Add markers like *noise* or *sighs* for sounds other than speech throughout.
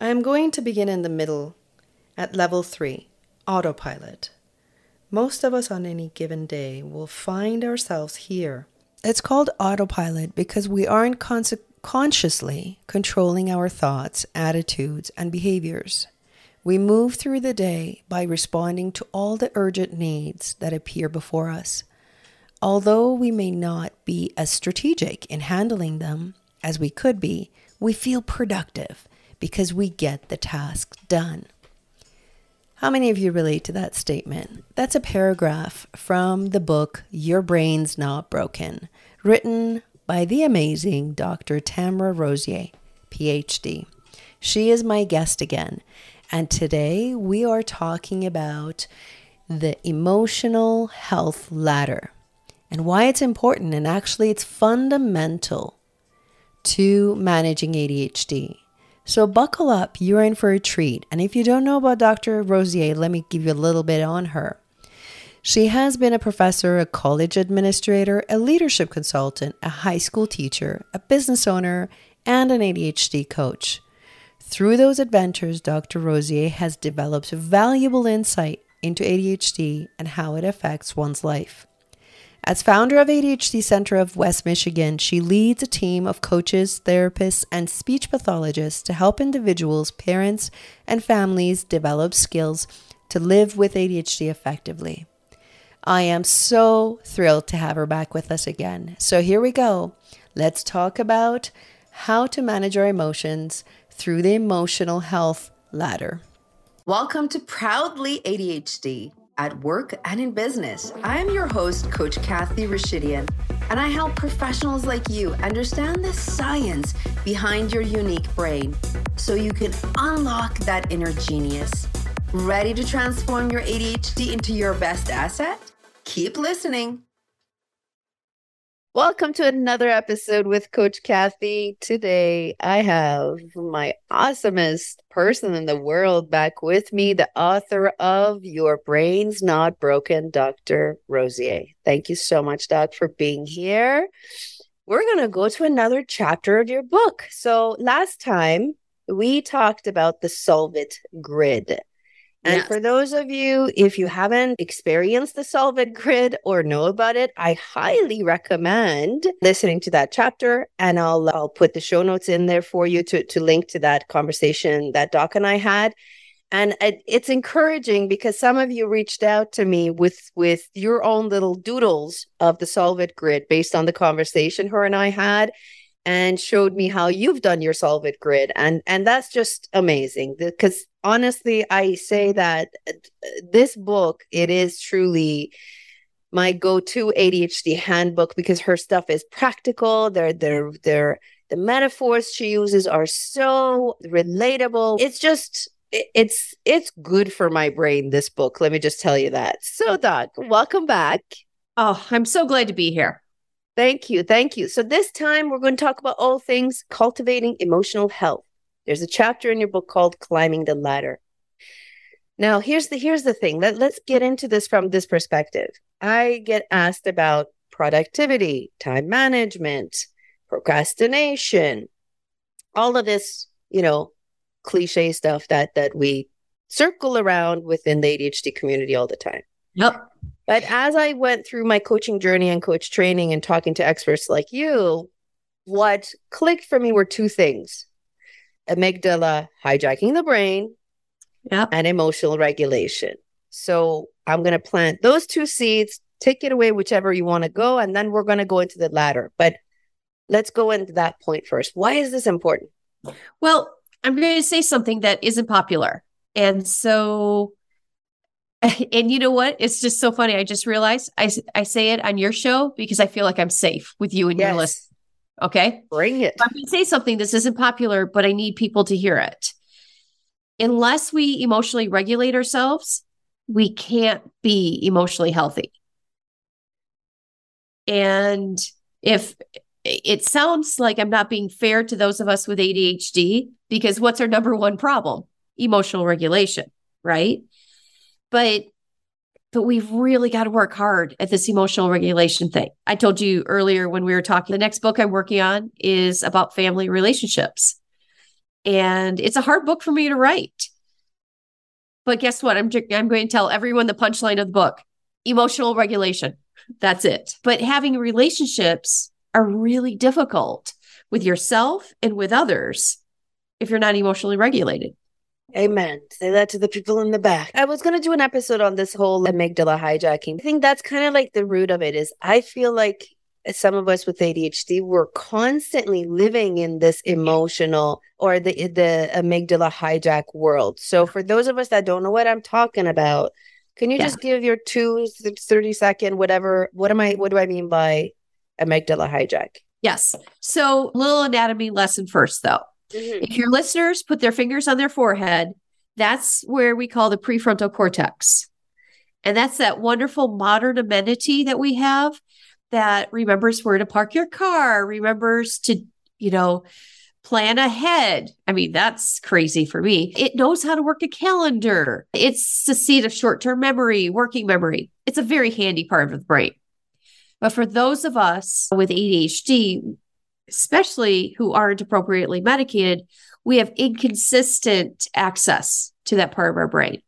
I am going to begin in the middle at level three autopilot. Most of us on any given day will find ourselves here. It's called autopilot because we aren't con- consciously controlling our thoughts, attitudes, and behaviors. We move through the day by responding to all the urgent needs that appear before us. Although we may not be as strategic in handling them as we could be, we feel productive because we get the task done. How many of you relate to that statement? That's a paragraph from the book Your Brain's Not Broken, written by the amazing Dr. Tamara Rosier, PhD. She is my guest again, and today we are talking about the emotional health ladder and why it's important and actually it's fundamental to managing ADHD. So buckle up, you're in for a treat. And if you don't know about Dr. Rosier, let me give you a little bit on her. She has been a professor, a college administrator, a leadership consultant, a high school teacher, a business owner, and an ADHD coach. Through those adventures, Dr. Rosier has developed valuable insight into ADHD and how it affects one's life. As founder of ADHD Center of West Michigan, she leads a team of coaches, therapists, and speech pathologists to help individuals, parents, and families develop skills to live with ADHD effectively. I am so thrilled to have her back with us again. So here we go. Let's talk about how to manage our emotions through the emotional health ladder. Welcome to Proudly ADHD at work and in business. I am your host, Coach Kathy Rashidian, and I help professionals like you understand the science behind your unique brain so you can unlock that inner genius. Ready to transform your ADHD into your best asset? Keep listening. Welcome to another episode with Coach Kathy. Today, I have my awesomest person in the world back with me, the author of Your Brain's Not Broken, Dr. Rosier. Thank you so much, Doc, for being here. We're going to go to another chapter of your book. So, last time we talked about the Solvit grid. And yes. for those of you, if you haven't experienced the Solvit Grid or know about it, I highly recommend listening to that chapter. And I'll I'll put the show notes in there for you to to link to that conversation that Doc and I had. And it, it's encouraging because some of you reached out to me with with your own little doodles of the Solvit Grid based on the conversation her and I had and showed me how you've done your Solvit grid and and that's just amazing because honestly I say that uh, this book it is truly my go-to ADHD handbook because her stuff is practical they're they're they're the metaphors she uses are so relatable it's just it's it's good for my brain this book let me just tell you that so doc welcome back oh i'm so glad to be here Thank you. Thank you. So, this time we're going to talk about all things cultivating emotional health. There's a chapter in your book called Climbing the Ladder. Now, here's the here's the thing. Let, let's get into this from this perspective. I get asked about productivity, time management, procrastination, all of this, you know, cliche stuff that that we circle around within the ADHD community all the time. Yep. But as I went through my coaching journey and coach training and talking to experts like you, what clicked for me were two things amygdala hijacking the brain yep. and emotional regulation. So I'm going to plant those two seeds, take it away whichever you want to go, and then we're going to go into the ladder. But let's go into that point first. Why is this important? Well, I'm going to say something that isn't popular. And so *laughs* and you know what? It's just so funny. I just realized I, I say it on your show because I feel like I'm safe with you and yes. your list. Okay. Bring it. I'm going to say something. This isn't popular, but I need people to hear it. Unless we emotionally regulate ourselves, we can't be emotionally healthy. And if it sounds like I'm not being fair to those of us with ADHD, because what's our number one problem? Emotional regulation, right? but but we've really got to work hard at this emotional regulation thing. I told you earlier when we were talking, the next book I'm working on is about family relationships. And it's a hard book for me to write. But guess what? I'm, I'm going to tell everyone the punchline of the book emotional regulation. That's it. But having relationships are really difficult with yourself and with others if you're not emotionally regulated. Amen. Say that to the people in the back. I was going to do an episode on this whole amygdala hijacking. I think that's kind of like the root of it is I feel like some of us with ADHD we're constantly living in this emotional or the the amygdala hijack world. So for those of us that don't know what I'm talking about, can you yeah. just give your two 30 second whatever what am I what do I mean by amygdala hijack? Yes. So little anatomy lesson first though. Mm-hmm. If your listeners put their fingers on their forehead, that's where we call the prefrontal cortex. And that's that wonderful modern amenity that we have that remembers where to park your car, remembers to, you know, plan ahead. I mean, that's crazy for me. It knows how to work a calendar. It's the seat of short term memory, working memory. It's a very handy part of the brain. But for those of us with ADHD, especially who aren't appropriately medicated, we have inconsistent access to that part of our brain.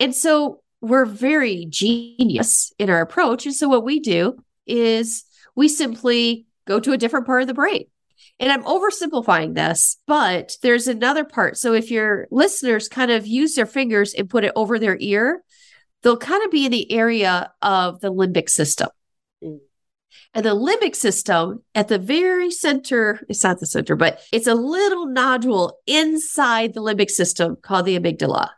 And so we're very genius in our approach. And so what we do is we simply go to a different part of the brain. And I'm oversimplifying this, but there's another part. So if your listeners kind of use their fingers and put it over their ear, they'll kind of be in the area of the limbic system. Mm. And the limbic system at the very center, it's not the center, but it's a little nodule inside the limbic system called the amygdala.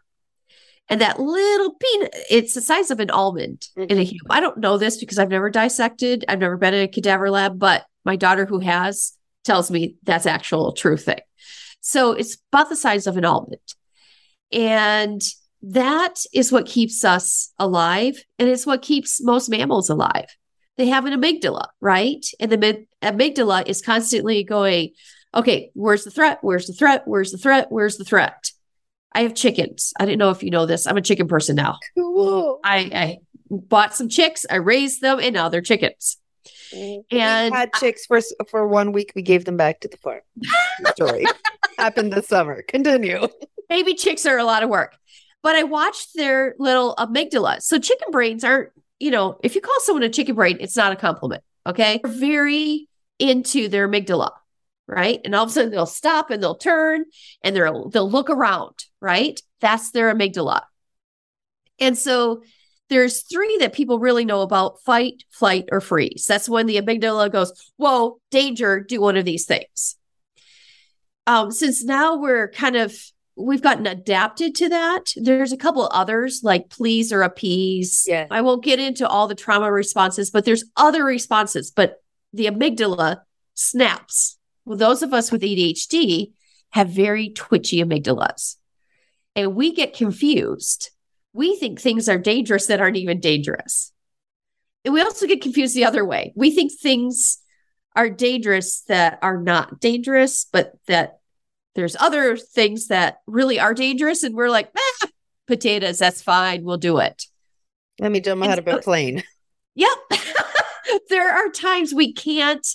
And that little peanut, it's the size of an almond mm-hmm. in a human. I don't know this because I've never dissected, I've never been in a cadaver lab, but my daughter who has tells me that's actual true thing. So it's about the size of an almond. And that is what keeps us alive. And it's what keeps most mammals alive. They have an amygdala, right? And the amygdala is constantly going, okay, where's the threat? Where's the threat? Where's the threat? Where's the threat? I have chickens. I didn't know if you know this. I'm a chicken person now. Cool. I, I bought some chicks, I raised them, and now they're chickens. And we had chicks for for one week. We gave them back to the farm. Story *laughs* happened this summer. Continue. Baby chicks are a lot of work, but I watched their little amygdala. So chicken brains aren't. You know, if you call someone a chicken brain, it's not a compliment. Okay, they're very into their amygdala right? And all of a sudden they'll stop and they'll turn and they'll they'll look around, right? That's their amygdala. And so there's three that people really know about fight, flight, or freeze. That's when the amygdala goes, whoa, danger, do one of these things. Um, since now we're kind of we've gotten adapted to that. There's a couple others like please or appease. I won't get into all the trauma responses, but there's other responses. But the amygdala snaps well, those of us with ADHD have very twitchy amygdalas. And we get confused. We think things are dangerous that aren't even dangerous. And we also get confused the other way. We think things are dangerous that are not dangerous, but that there's other things that really are dangerous. And we're like, ah, potatoes, that's fine. We'll do it. Let me jump out of a plane. Yep. *laughs* there are times we can't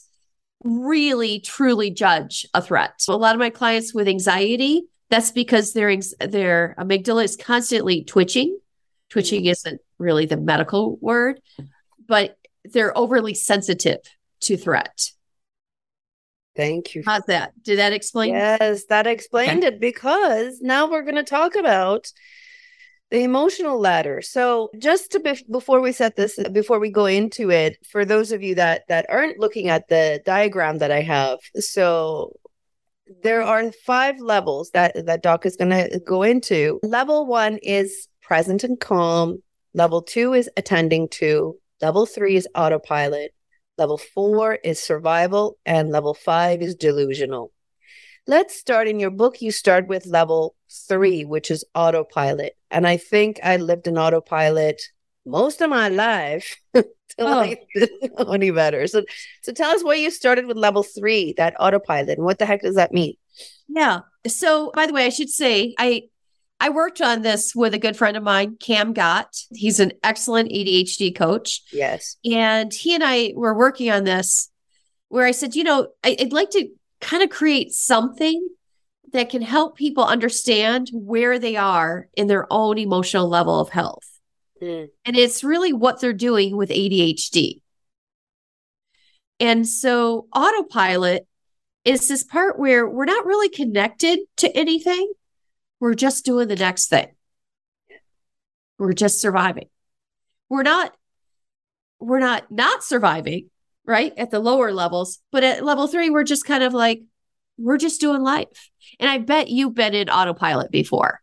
really truly judge a threat. So a lot of my clients with anxiety, that's because their their amygdala is constantly twitching. Twitching mm-hmm. isn't really the medical word, but they're overly sensitive to threat. Thank you. How's that? Did that explain? Yes, that explained okay. it because now we're going to talk about the emotional ladder so just to be- before we set this before we go into it for those of you that that aren't looking at the diagram that i have so there are five levels that that doc is going to go into level one is present and calm level two is attending to level three is autopilot level four is survival and level five is delusional let's start in your book you start with level three which is autopilot and I think I lived in autopilot most of my life *laughs* till oh. I didn't know any better. So, so tell us why you started with level three, that autopilot, and what the heck does that mean? Yeah. So, by the way, I should say I I worked on this with a good friend of mine, Cam Gott. He's an excellent ADHD coach. Yes. And he and I were working on this where I said, you know, I, would like to kind of create something that can help people understand where they are in their own emotional level of health. Mm. And it's really what they're doing with ADHD. And so, autopilot is this part where we're not really connected to anything. We're just doing the next thing. We're just surviving. We're not we're not not surviving, right? At the lower levels, but at level 3 we're just kind of like we're just doing life. And I bet you've been in autopilot before.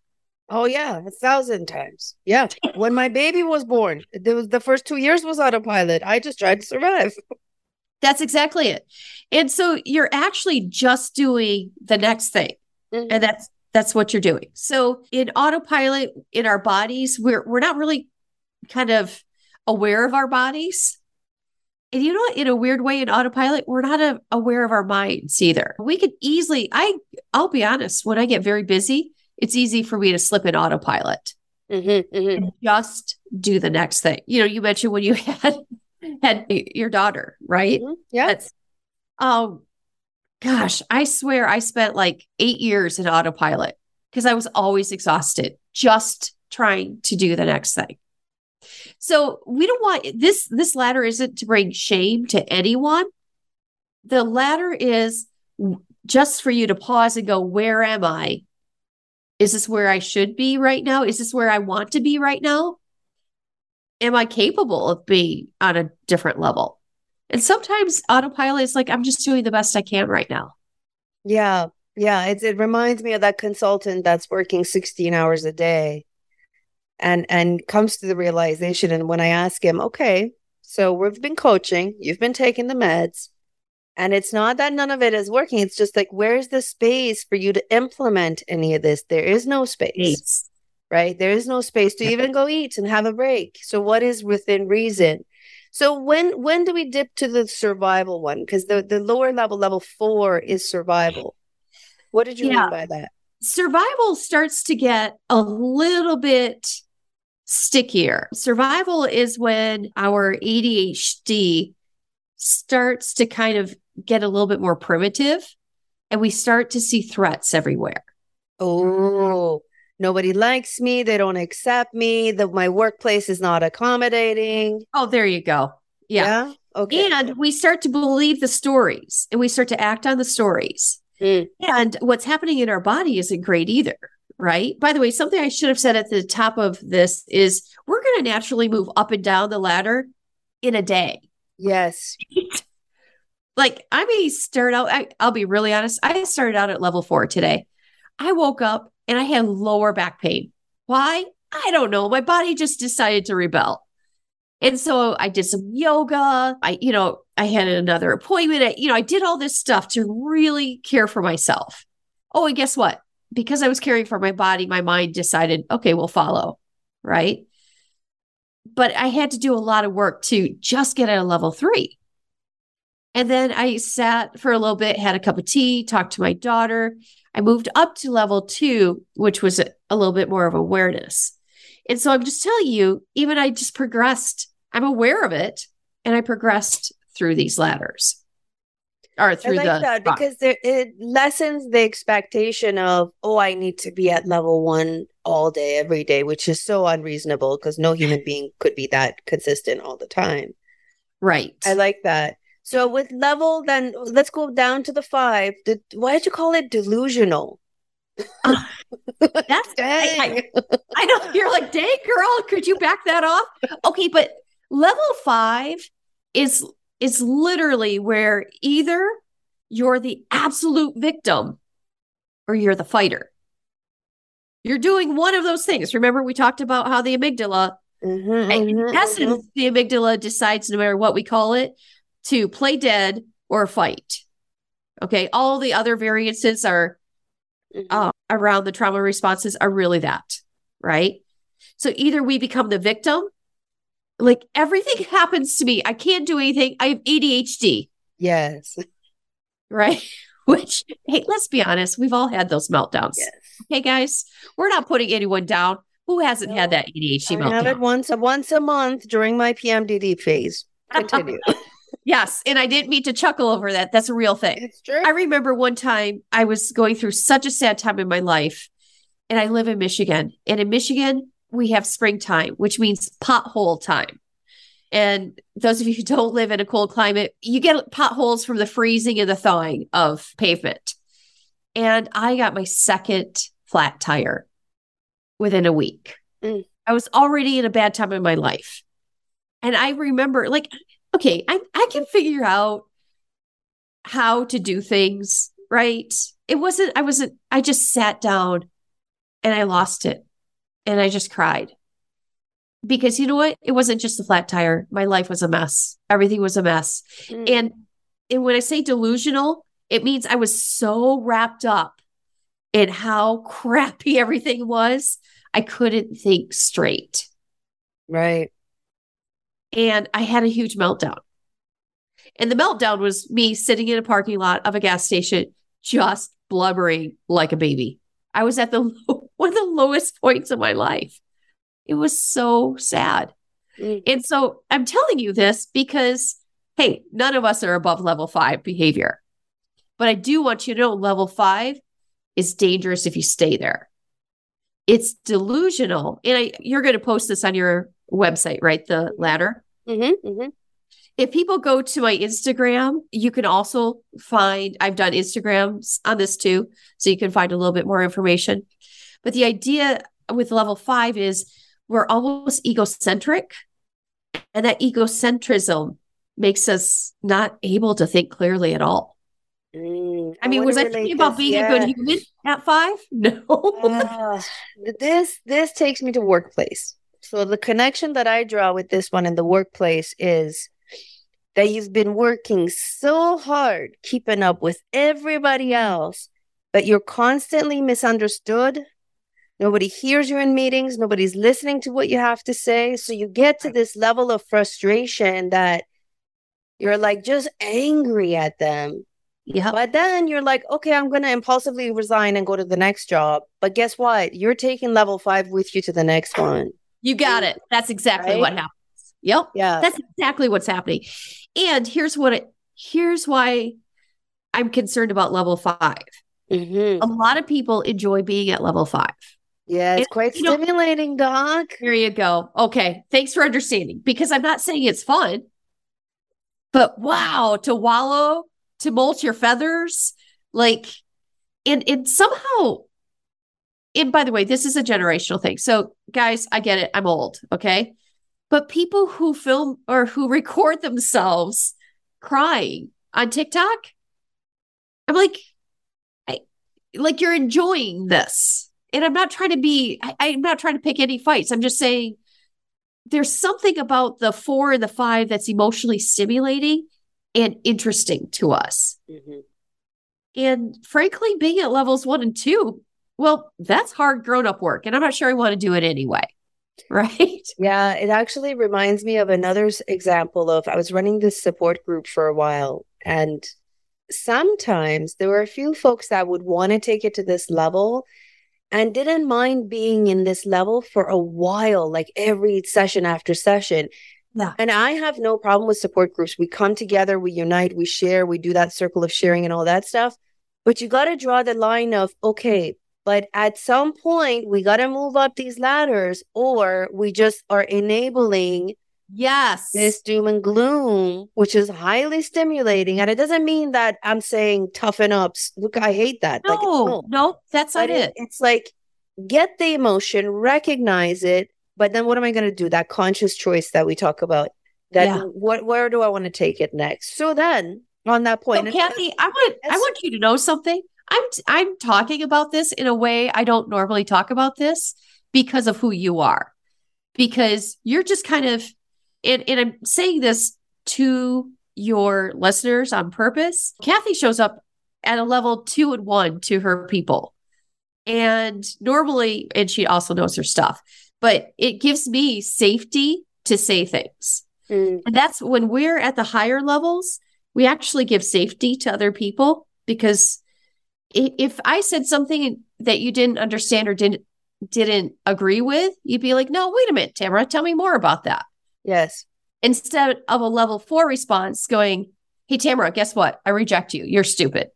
Oh yeah, a thousand times. Yeah. when my baby was born, there was the first two years was autopilot. I just tried to survive. *laughs* That's exactly it. And so you're actually just doing the next thing. Mhm. And that's that's what you're doing. So in autopilot in our bodies, we're we're not really kind of aware of our bodies. And you know what? In a weird way, in autopilot, we're not a, aware of our minds either. We could easily, I I'll be honest, when I get very busy, it's easy for me to slip in autopilot Mhm, mhm. and just do the next thing. You know, you mentioned when you *laughs* had had your daughter, right? Mhm. Yeah. That's oh gosh, I swear I spent like eight years in autopilot because I was always exhausted just trying to do the next thing. So we don't want this this ladder isn't to bring shame to anyone. The ladder is just for you to pause and go, where am I? Is this where I should be right now? Is this where I want to be right now? Am I capable of being on a different level? And sometimes autopilot is like, I'm just doing the best I can right now. Yeah. Yeah. It, it reminds me of that consultant that's working 16 hours a day and and comes to the realization. And when I ask him, okay, so we've been coaching, you've been taking the meds, and it's not that none of it is working. It's just like, where's the space for you to implement any of this? There is no space. right? There is no space to even go eat and have a break. So what is within reason? So when when do we dip to the survival one? Because the the lower level, level four, is survival. What did you Yeah. mean by that? survival starts to get a little bit stickier. Survival is when our ADHD starts to kind of get a little bit more primitive and we start to see threats everywhere. Oh, nobody likes me. They don't accept me. The my workplace is not accommodating. Oh, there you go. Yeah. Okay. And we start to believe the stories and we start to act on the stories. Mm. And what's happening in our body isn't great either. Right. By the way, something I should have said at the top of this is we're going to naturally move up and down the ladder in a day. yes. *laughs* Like I may start out, I, I'll be really honest. I started out at level four today. I woke up and I had lower back pain. Why? I don't know. My body just decided to rebel. And so I did some yoga. I, you know, I had another appointment. I, you know, I did all this stuff to really care for myself. Oh, and guess what? Because I was caring for my body, my mind decided, okay, we'll follow. Right. But I had to do a lot of work to just get at a level three. And then I sat for a little bit, had a cup of tea, talked to my daughter. I moved up to level two, which was a, little bit more of awareness. And so I'm just telling you, even I just progressed. I'm aware of it, and I progressed through these ladders or I through like the that because there, it lessens the expectation of, oh, I need to be at level one all day, every day, which is so unreasonable because no human being could be that consistent all the time. right. I like that. So with level, then let's go down to the five. The, why did you call it delusional? Uh, *laughs* That's Dang. *laughs* I know you're like, dang girl, could you back that off? Okay, but level five is is literally where either you're the absolute victim or you're the fighter. You're doing one of those things. Remember, we talked about how the amygdala, Mhm, in mhm, essence, the amygdala decides no matter what we call it to play dead or fight. Okay, all the other variances are mhm, mhm. uh, around the trauma responses are really that, right? So either we become the victim, like everything *laughs* happens to me, I can't do anything. I have ADHD, Yes. *laughs* right? Which, hey, let's be honest, we've all had those meltdowns. Yes. Okay, guys, we're not putting anyone down. Who hasn't had that ADHD I have it meltdown? once once a month during my PMDD phase. *laughs* Continue. Yes. And I didn't mean to chuckle over that. That's a real thing. It's true. I remember one time I was going through such a sad time in my life, and I live in Michigan. And in Michigan, we have springtime, which means pothole time. And those of you who don't live in a cold climate, you get potholes from the freezing and the thawing of pavement. And I got my second flat tire within a week. Mm. I was already in a bad time in my life. And I remember, like, okay, I, I can figure out how to do things, right? It wasn't, I wasn't, I just sat down and I lost it and I just cried. Because you know what? It wasn't just the flat tire. My life was a mess. Everything was a mess. Mm. And and when I say delusional, it means I was so wrapped up in how *laughs* crappy everything was, I couldn't think straight. right. And I had a huge meltdown. And the meltdown was me sitting in a parking lot of a gas station, just blubbering like a baby. I was at the *laughs* low, one of the lowest points of my life. It was so sad. Mm. And so I'm telling you this because, hey, none of us are above level five behavior. But I do want you to know level five is dangerous if you stay there. It's delusional. And I, you're going to post this on your website, right? The ladder. Mm-hmm, mm-hmm. If people go to my Instagram, you can also find, I've done Instagrams on this too. So you can find a little bit more information. But the idea with level five is we're almost egocentric. And that egocentrism makes us not able to think clearly at all. Mm, I mean, was I thinking about this- being a good human at five? *laughs* No. Ah, this this takes me to workplace. So the connection that I draw with this one in the workplace is that you've been working so hard keeping up with everybody else, but you're constantly misunderstood. Nobody hears you in meetings, nobody's listening to what you have to say. So you get to this level of frustration that you're like just angry at them. yeah. But then you're like, okay, I'm going to impulsively resign and go to the next job. But guess what? You're taking level five with you to the next one. You got it. That's exactly what happens. Yep. Yeah. That's exactly what's happening. And here's what it here's why I'm concerned about level five. Mhm. A lot of people enjoy being at level five. Yeah, it's It- quite know- stimulating, Doc. Here you go. Okay. Thanks for understanding because I'm not saying it's fun, but wow, to wallow, to molt your feathers, like, and, and somehow, and by the way, this is a generational thing. So, guys, I get it. I'm old. Okay. But people who film or who record themselves crying on TikTok, I'm like, I like you're enjoying this. And I'm not trying to be, I, I'm not trying to pick any fights. I'm just saying there's something about the four and the five that's emotionally stimulating and interesting to us. Mhm. And frankly, being at levels one and two, well, that's hard grown up work. And I'm not sure I want to do it anyway. *laughs* Right. Yeah, it actually reminds me of another example of I was running this support group for a while, and sometimes there were a few folks that would want to take it to this level and didn't mind being in this level for a while, like every session after session. Yeah. And I have no problem with support groups. We come together, we unite, we share, we do that circle of sharing and all that stuff. But you got to draw the line of, okay, but at some point, we got to move up these ladders, or we just are enabling Yes. this doom and gloom, which is highly stimulating. And it doesn't mean that I'm saying toughen up. S- Look, I hate that. Like, no, no, that's not it- it. it's like get the emotion, recognize it, but then what am I going to do? That conscious choice that we talk about. That Yeah. what where do I want to take it next? So then on that point, it's- Kathy, I want I want you to know something. I'm I'm talking about this in a way I don't normally talk about this because of who you are. Because you're just kind of and, and I'm saying this to your listeners on purpose. Kathy shows up at a level two and one to her people. And normally, and she also knows her stuff, but it gives me safety to say things. Mm, And that's when we're at the higher levels, we actually give safety to other people because if I said something that you didn't understand or didn't didn't agree with, you'd be like, "No, wait a minute, Tamara, tell me more about that." yes. instead of a level four response going, Hey, Tamara, guess what? I reject you. You're stupid.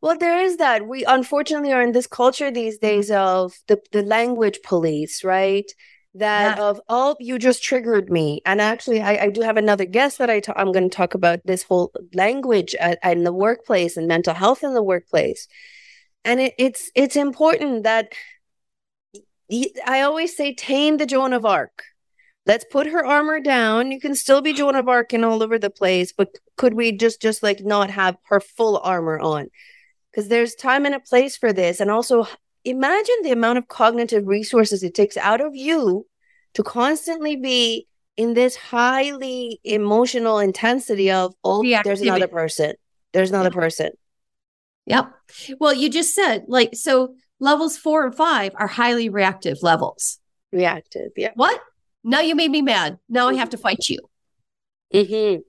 Well, there is that. We unfortunately are in this culture these days of the, the language police, right? That Yeah. of, oh, you just triggered me. And actually, I, I do have another guest that I ta- I'm going to talk about this whole language at, in the workplace and mental health in the workplace. And it, it's it's important that i always say, tame the Joan of Arc. Let's put her armor down. You can still be Joan of Arc and all over the place, but could we just just like not have her full armor on? because there's time and a place for this. And also, imagine the amount of cognitive resources it takes out of you to constantly be in this highly emotional intensity of, oh, there's another person. There's another person. Yep. Well, you just said like, so levels four and five are highly reactive levels. Reactive. Yeah. What? Now you made me mad. Now I have to fight you. Mm-hmm.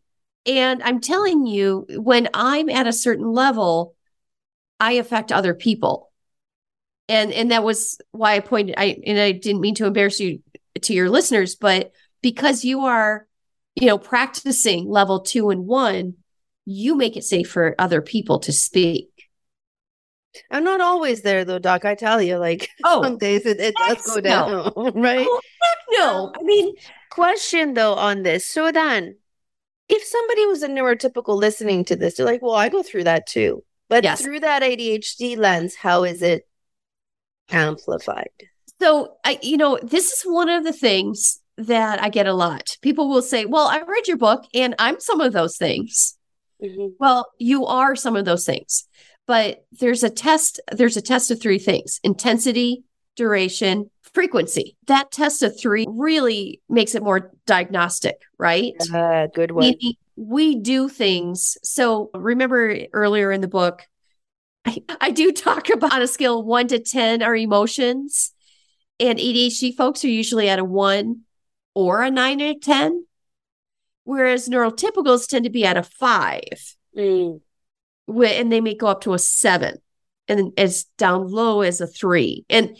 And I'm telling you, when I'm at a certain level, I affect other people. And and that was why I pointed I and I didn't mean to embarrass you to your listeners, but because you are, you know, practicing level two and one, you make it safe for other people to speak. I'm not always there though, Doc. I tell you, like *laughs* Oh, some days it, it does go down, *laughs* right? Oh, heck no. Um, I mean, Question though on this. So then, if somebody was a neurotypical listening to this, they're like, well, I go through that too. But Yes. through that ADHD lens, how is it amplified? So I, you know, this is one of the things that I get a lot. People will say, "Well, I read your book, and I'm some of those things." Mhm. Well, you are some of those things, but there's a test. There's a test of three things: intensity, duration, frequency. That test of three really makes it more diagnostic, right? Uh, good one. Meaning we do things. So remember earlier in the book, I, I do talk about on a scale of one to 10 our emotions. And ADHD folks are usually at a one or a nine or a 10, whereas neurotypicals tend to be at a five, Mm. and they may go up to a seven, and then as down low as a three. And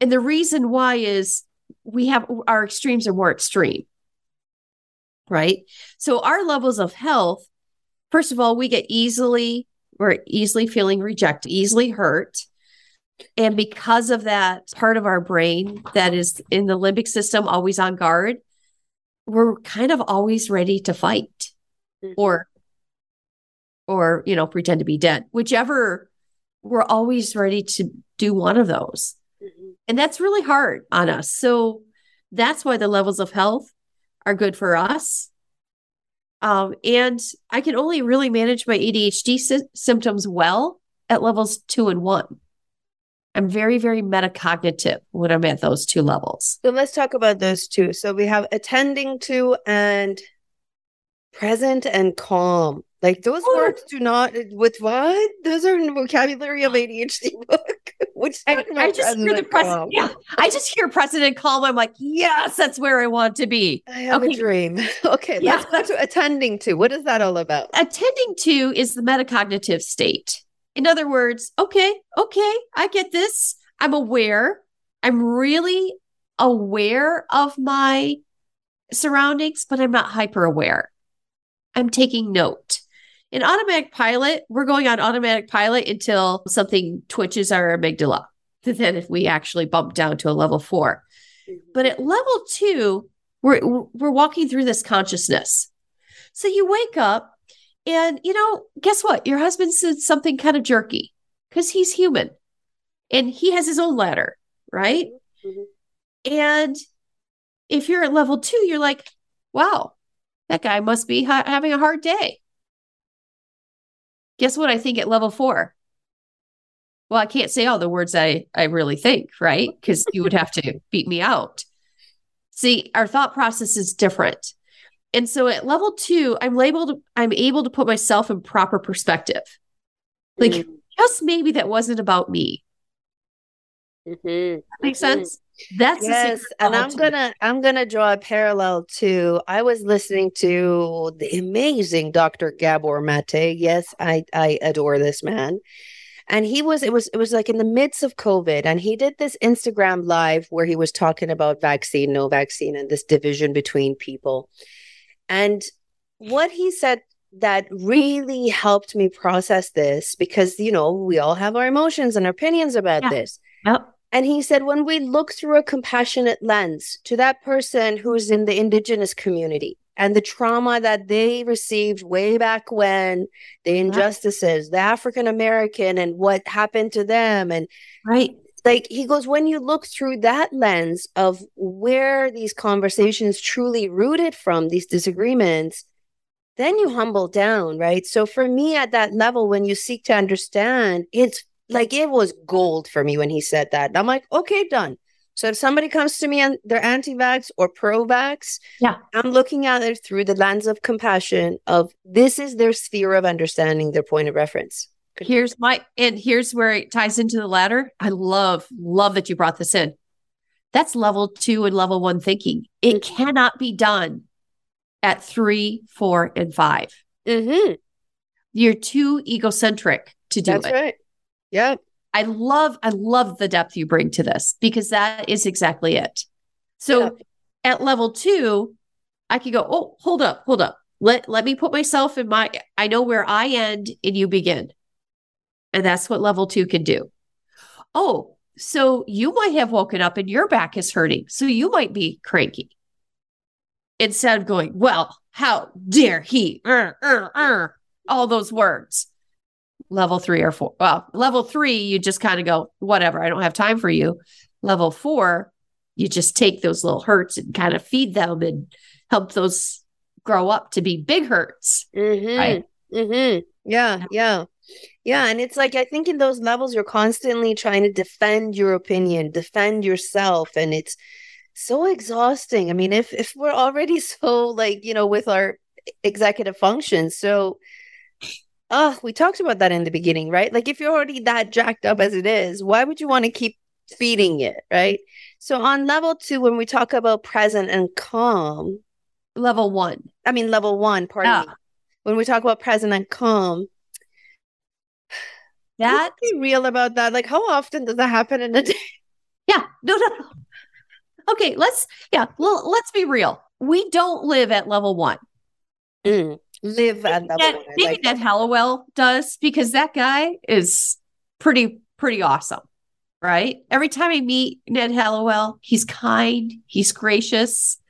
and the reason why is we have our extremes are more extreme right? So our levels of health, first of all, we get easily, we're easily feeling rejected, easily hurt. And because of that part of our brain that is in the limbic system, always on guard, we're kind of always ready to fight Mhm. or, or, you know, pretend to be dead, whichever we're always ready to do one of those. Mhm. And that's really hard on us. So that's why the levels of health are good for us. Um, and I can only really manage my ADHD sy- symptoms well at levels two and one. I'm very, very metacognitive when I'm at those two levels. So let's talk about those two. So we have attending to and present and calm. Like those Oh. words do not eh, with what? Those are in the vocabulary of ADHD book. *laughs* Which I, I just hear the president. Yeah, I just hear president calm. I'm like, yes, that's where I want to be. I have Okay. a dream. *laughs* Okay, Yeah. go attending to. What is that all about? attending to is the metacognitive state. In other words, okay, okay, I get this. I'm aware. I'm really aware of my surroundings, but I'm not hyper aware. I'm taking note. In automatic pilot, we're going on automatic pilot until something twitches our amygdala. *laughs* Then, if we actually bump down to a level four, but at level two, we're we're walking through this consciousness. So you wake up and you know, guess what? Your husband said something kind of jerky because he's human and he has his own ladder, right? Mhm. And if you're at level two, you're like, wow, that guy must be ha- having a hard day. Guess what I think at level four? Well, I can't say all the words I, I really think, right? Because you would have to beat me out. See, our thought process is different. And so at level two, I'm labeled, I'm able to put myself in proper perspective. Like, Mhm. just maybe that wasn't about me. Mm-hmm. Makes Mhm. sense? That's Yes, and I'm gonna I'm gonna draw a parallel to I was listening to the amazing Dr. Gabor Mate. Yes, I I adore this man. And he was it was it was like in the midst of COVID and he did this Instagram live where he was talking about vaccine, no vaccine and this division between people. And what he said that really helped me process this because, you know, we all have our emotions and opinions about Yeah. this. Yep. And he said, when we look through a compassionate lens to that person who's in the indigenous community and the trauma that they received way back when, the injustices, the African American, and what happened to them, and Right. like he goes when you look through that lens of where these conversations truly rooted from these disagreements then you humble down right so for me at that level when you seek to understand it's like it was gold for me when he said that i'm like okay done so if somebody comes to me and they're anti-vax or pro-vax Yeah. i'm looking at it through the lens of compassion of this is their sphere of understanding their point of reference Here's my, and here's where it ties into the latter. I love, love that you brought this in. That's level two and level one thinking. It Mhm. cannot be done at three, four, and five. mm-hmm. You're too egocentric to do that's it. right yeah I love, I love the depth you bring to this because that is exactly it. So Yeah. at level two, I could go, oh, hold up, hold up. Let let me put myself in my I know where I end and you begin. And that's what level two can do. Oh, so you might have woken up and your back is hurting. So you might be cranky. Instead of going, well, how dare he? Er, er, er, all those words level three or four. Well, level three, you just kind of go, whatever, I don't have time for you. Level four, you just take those little hurts and kind of feed them and help those grow up to be big hurts. Mm-hmm. Right. Mm-hmm. Yeah, yeah. Yeah. And it's like I think in those levels you're constantly trying to defend your opinion, defend yourself. And it's so exhausting. I mean, if if we're already *laughs* so like, you know, with our executive functions, so oh, we talked about that in the beginning, right? Like if you're already that jacked up as it is, why would you want to keep feeding it, right? So on level two, when we talk about present and calm, Level one. I mean level one, pardon me. When we talk about present and calm, *sighs* That, be real about that. Like, how often does that happen in a day? *laughs* yeah, no, no, no. Okay, let's, yeah, well, let's be real. We don't live at level one. Mm. Live at level Ned, one. I maybe like Ned Hallowell does because that guy is pretty pretty awesome, right? Every time I meet Ned Hallowell, he's kind, he's gracious,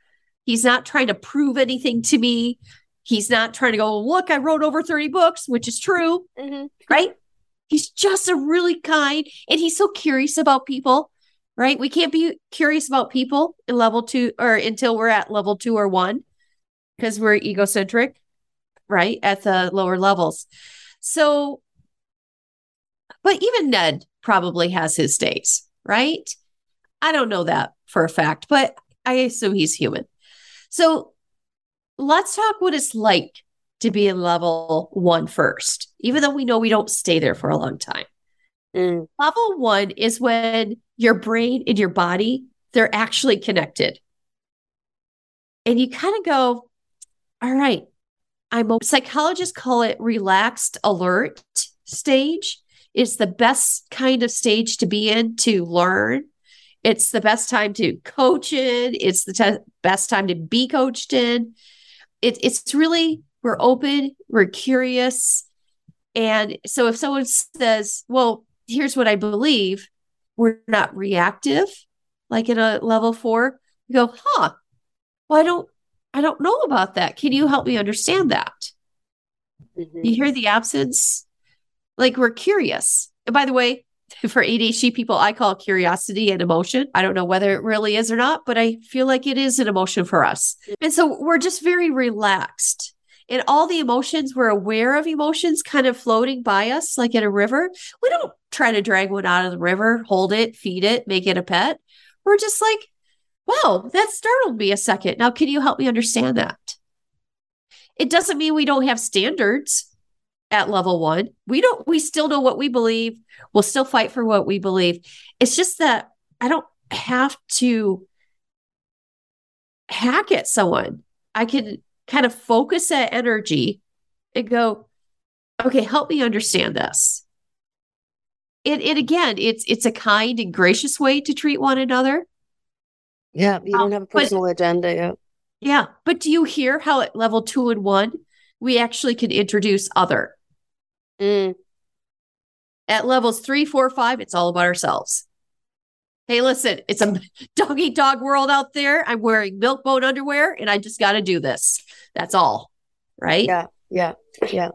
he's not trying to prove anything to me. He's not trying to go, look, I wrote over 30 books, which is true, Mhm. right? He's just a really kind and he's so curious about people, right? We can't be curious about people in level two or until we're at level two or one because we're egocentric, right? At the lower levels. So, but even Ned probably has his days, right? I don't know that for a fact, but I assume he's human. So let's talk what it's like to be in level one first, even though we know we don't stay there for a long time. Mm. Level one is when your brain and your body, they're actually connected. And you kind of go, all right, I'm a psychologists call it relaxed alert stage. It's the best kind of stage to be in to learn. It's the best time to coach in. It's the te- best time to be coached in. It, it's really, we're open, we're curious. And so if someone says, well, here's what I believe, we're not reactive like in a level four. You go, huh? Well, I don't, I don't know about that. Can you help me understand that? Mhm. You hear the absence? Like we're curious. And by the way, *laughs* for ADHD people, I call curiosity an emotion. I don't know whether it really is or not, but I feel like it is an emotion for us. And so we're just very relaxed. And all the emotions, we're aware of emotions kind of floating by us, like in a river. We don't try to drag one out of the river, hold it, feed it, make it a pet. We're just like, wow, that startled me a second. Now, can you help me understand that? It doesn't mean we don't have standards at level one. We don't, we still know what we believe. We'll still fight for what we believe. It's just that I don't have to hack at someone. I can kind of focus that energy and go, okay, help me understand this. And, and again, it's it's a kind and gracious way to treat one another. Yeah, you don't have a but- personal agenda. Yeah. Yeah. But do you hear how at level two and one, we actually can introduce other? Mm, At levels three, four, five, it's all about ourselves. Hey, listen, it's a *laughs* dog eat dog world out there. I'm wearing milk bone underwear and I just got to do this. That's all. Right. yeah, yeah, yeah.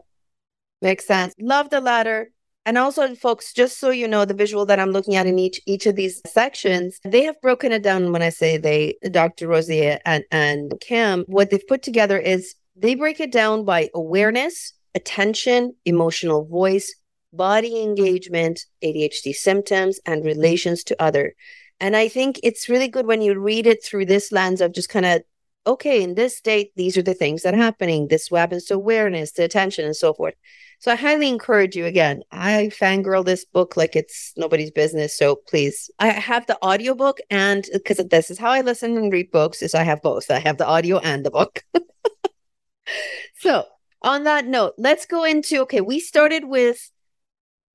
Makes sense. Love the ladder. And also, folks, just so you know, the visual that I'm looking at in each each of these sections, they have broken it down. When I say they, Dr. Rosier and and Kim, what they've put together is they break it down by awareness, attention, emotional voice, body engagement, ADHD symptoms, and relations to other. And I think it's really good when you read it through this lens of just kind of, okay, in this state, these are the things that are happening. This to awareness, the attention, and so forth. So I highly encourage you again. I fangirl this book like it's nobody's business. So please, I have the audiobook and because this is how I listen and read books is I have both. I have the audio and the book. *laughs* so on that note, let's go into okay, we started with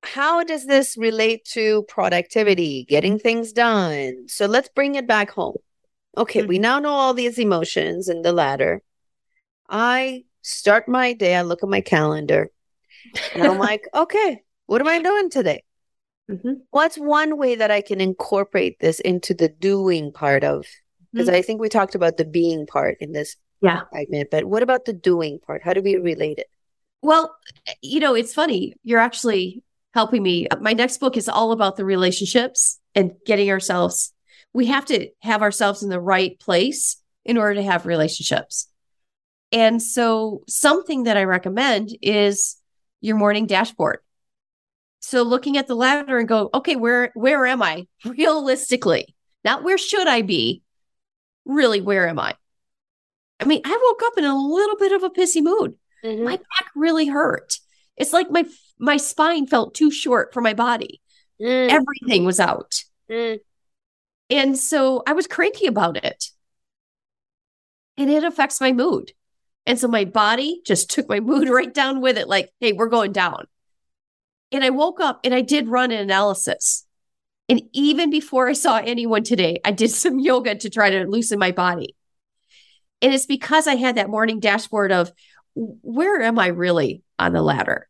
how does this relate to productivity, getting things done? So let's bring it back home. Okay, we mm-hmm. now know all these emotions in the ladder. I start my day, I look at my calendar, and I'm like, *laughs* okay, what am I doing today? Mhm. What's one way that I can incorporate this into the doing part of? Because mm-hmm. I think we talked about the being part in this Yeah. segment, but what about the doing part? How do we relate it? Well, eh, you know, it's funny. You're actually helping me. My next book is all about the relationships and getting ourselves, we have to have ourselves in the right place in order to have relationships. And so, something that I recommend is your morning dashboard. So, looking at the ladder and go, okay, where where am I *laughs* realistically? Not where should I be? Really, where am I? I mean, I woke up in a little bit of a pissy mood Mhm. my back really hurt. It's like my my spine felt too short for my body. Mm, Everything was out. mm, And so I was cranky about it. And it affects my mood. And so my body just took my *laughs* mood right down with it like, "Hey, we're going down." And I woke up and I did run an analysis. And even before I saw anyone today, I did *laughs* some yoga to try to loosen my body. And it's because I had that morning dashboard of where am I really on the ladder?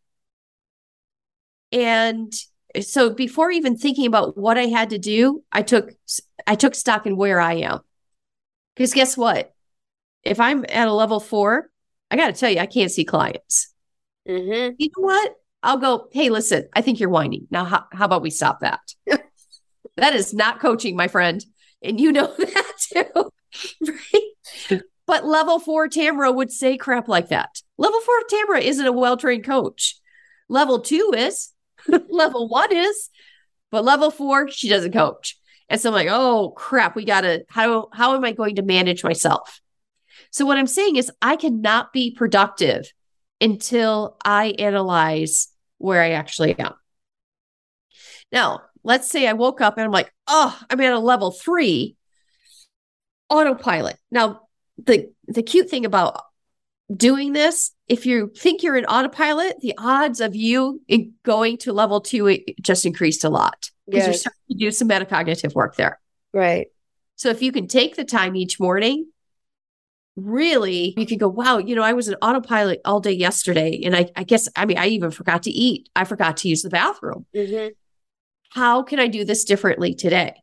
And so before even thinking about what I had to do, I took I took stock in where I am. Because guess what? If I'm at a level 4, I got to tell you I can't see clients. mhm. You know what? I'll go, "Hey, listen, I think you're whining. Now how, how about we stop that?" *laughs* that is not coaching, my friend. And you know *laughs* that too. right? But level 4 Tamara would say crap like that. Level 4 Tamara isn't a well-trained coach. Level 2 is. *laughs* level 1 is. But level 4 she doesn't coach. And so I'm like, "Oh, crap, we got to how how am I going to manage myself?" So what I'm saying is I cannot be productive until I analyze where I actually am. Now, let's say I woke up and I'm like, oh, I'm at a level three autopilot. Now, the the cute thing about doing this, if you think you're in autopilot, the odds of you going to level two just increased a lot because you're starting to do some metacognitive work there. Right. So if you can take the time each morning, really, you can go, wow, you know, I was an autopilot all day yesterday. And I, I guess, I mean, I even forgot to eat. I forgot to use the bathroom. Mhm. How can I do this differently today?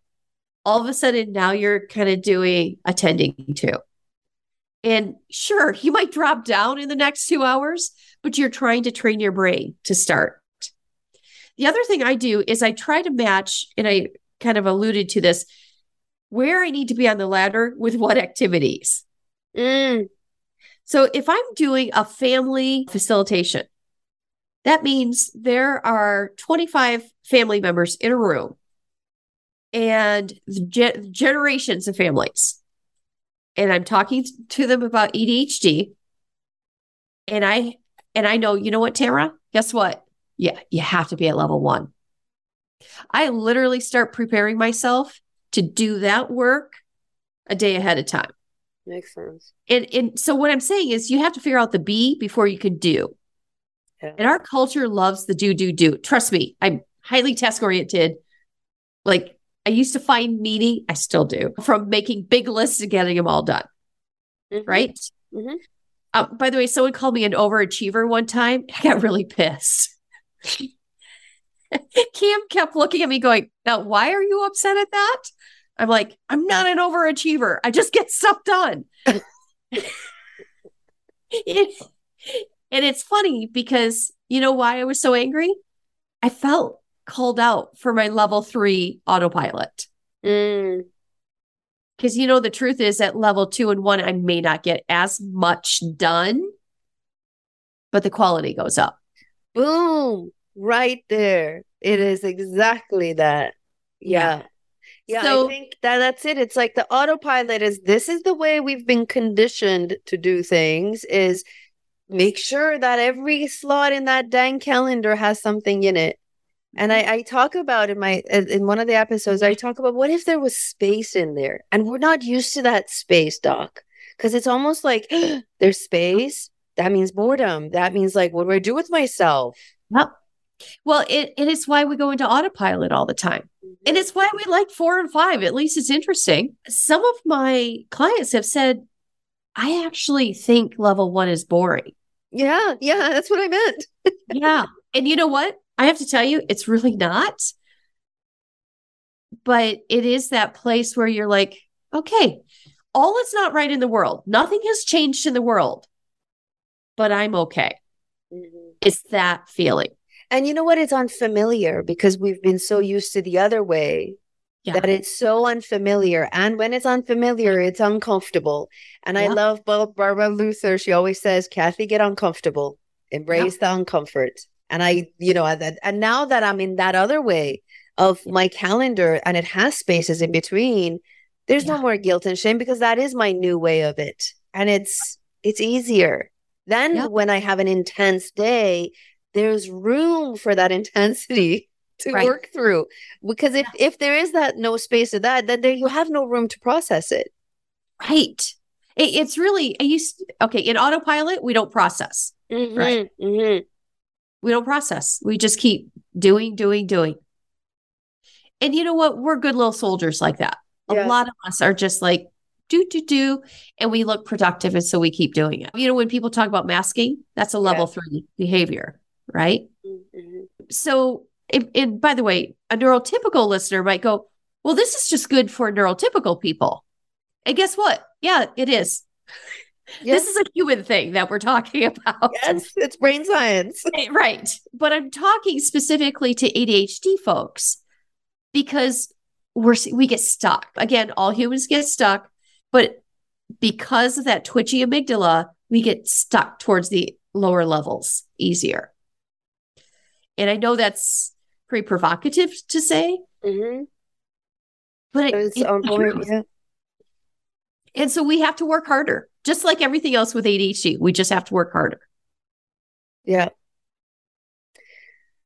All of a sudden, now you're kind of doing attending to. And sure, you might drop down in the next two hours, but you're trying to train your brain to start. The other thing I do is I try to match, and I kind of alluded to this, where I need to be on the ladder with what activities. Mm, So if I'm doing a family facilitation, that means there are 25 family members in a room and ge- generations of families. And I'm talking to them about ADHD. And I and I know, you know what, Tamara? Guess what? Yeah, you have to be at level 1. I literally start preparing myself to do that work a day ahead of time. makes sense. And and so what I'm saying is you have to figure out the be before you can do. Yeah. And our culture loves the do do do. Trust me, I'm highly task oriented. Like I used to find meaning, I still do, from making big lists and getting them all done. Mhm. right? Mhm. Uh, by the way, someone called me an overachiever one time. *laughs* I got really pissed. *laughs* Cam kept looking at me, going, Now, why are you upset at that? I'm like, I'm not an overachiever. I just get stuff done. *laughs* It- and it's funny because you know why I was so angry? I felt called out for my level three autopilot. Mm. Because you know, the truth is at level two and one, I may not get as much done, but the quality goes up. Boom. Right there. It is exactly that. Yeah. Yeah, So- I think that that's it. It's like the autopilot is this is the way we've been conditioned to do things is make sure that every slot in that dang calendar has something in it. And I, mm-hmm. I talk about in my in one of the episodes, I mm-hmm. talk about what if there was space in there, and we're not used to that space, Doc, because it's almost like *gasps* there's space. That means boredom. That means like, what do I do with myself? Yep. Well, it, it is why we go into autopilot all the time. And mm-hmm. it's why we like four and five. At least it's interesting. Some of my clients have said, I actually think level one is boring. Yeah, yeah, that's what I meant. yeah. And you know what? I have to tell you, it's really not. But it is that place where you're like, okay, all is not right in the world. Nothing has changed in the world, but I'm okay. Mm-hmm. It's that feeling. And you know what? It's unfamiliar because we've been so used to the other way Yeah. that it's so unfamiliar. And when it's unfamiliar, it's uncomfortable. And I love Bar- Barbara Luther. She always says, Kathy, get uncomfortable, embrace the uncomfort. And I, you know, and, and now that I'm in that other way of my calendar and it has spaces in between, there's no more guilt and shame because that is my new way of it. And it's, it's easier. Then Yeah. when I have an intense day, there's room for that *laughs* intensity to Right. work through because if if there is that no space of that then there you have no room to process it Right. It, it's really, I used, okay, in autopilot, we don't process. Right. Mhm. We don't process. We just keep doing, doing, doing. And you know what? We're good little soldiers like that. A lot of us are just like, do, do, do. And we look productive. And so we keep doing it. You know, when people talk about masking, that's a level three behavior, right? Mhm. So, and, and by the way, a neurotypical listener might go, well, this is just good for neurotypical people. And guess what? Yeah, it is. *laughs* Yes. This is a human thing that we're talking *laughs* about. yes it's brain science *laughs* Right. But I'm talking specifically to ADHD folks because we're we get stuck. Again, all humans get stuck, but because of that twitchy amygdala, we get stuck towards the lower levels easier. And I know that's pretty provocative to say, Mhm. but it- it's it's on point yeah And so we have to work harder, just like everything else with ADHD. We just have to work harder. yeah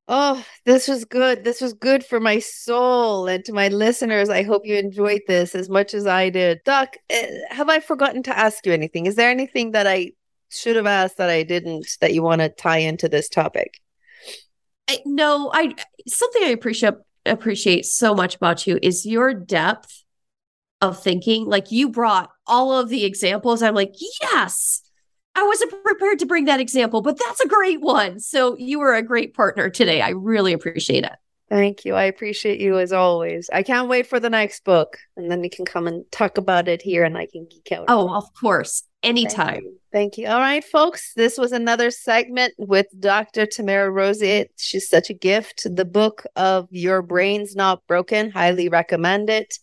oh this was good this was good for my soul and to my listeners i hope you enjoyed this as much as i did doc eh, have i forgotten to ask you anything is there anything that i should have asked that i didn't that you want to tie into this topic I, no, I something I appreciate appreciate so much about you is your depth of thinking. Like you brought all of the examples. I'm like, yes, I wasn't prepared to bring that example, but that's a great one. So you were a great partner today. I really appreciate it. Thank you. I appreciate you as always. I can't wait for the next book, and then we can come and talk about it here, and I can geek out. Oh, of course, Thank anytime. you. Thank you. All right, folks. This was another segment with Dr. Tamara Rosier. She's such a gift. The book of Your Brain's Not Broken. Highly recommend it.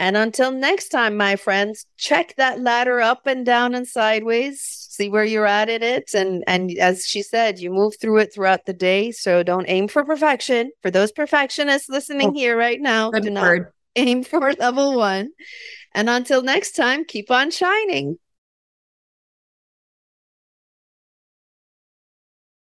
And until next time, my friends, check that ladder up and down and sideways. See where you're at in it. And and as she said, you move through it throughout the day. So don't aim for perfection. For those perfectionists listening Oh, here right now, Good do not word. aim for *laughs* level one. And until next time, keep on shining.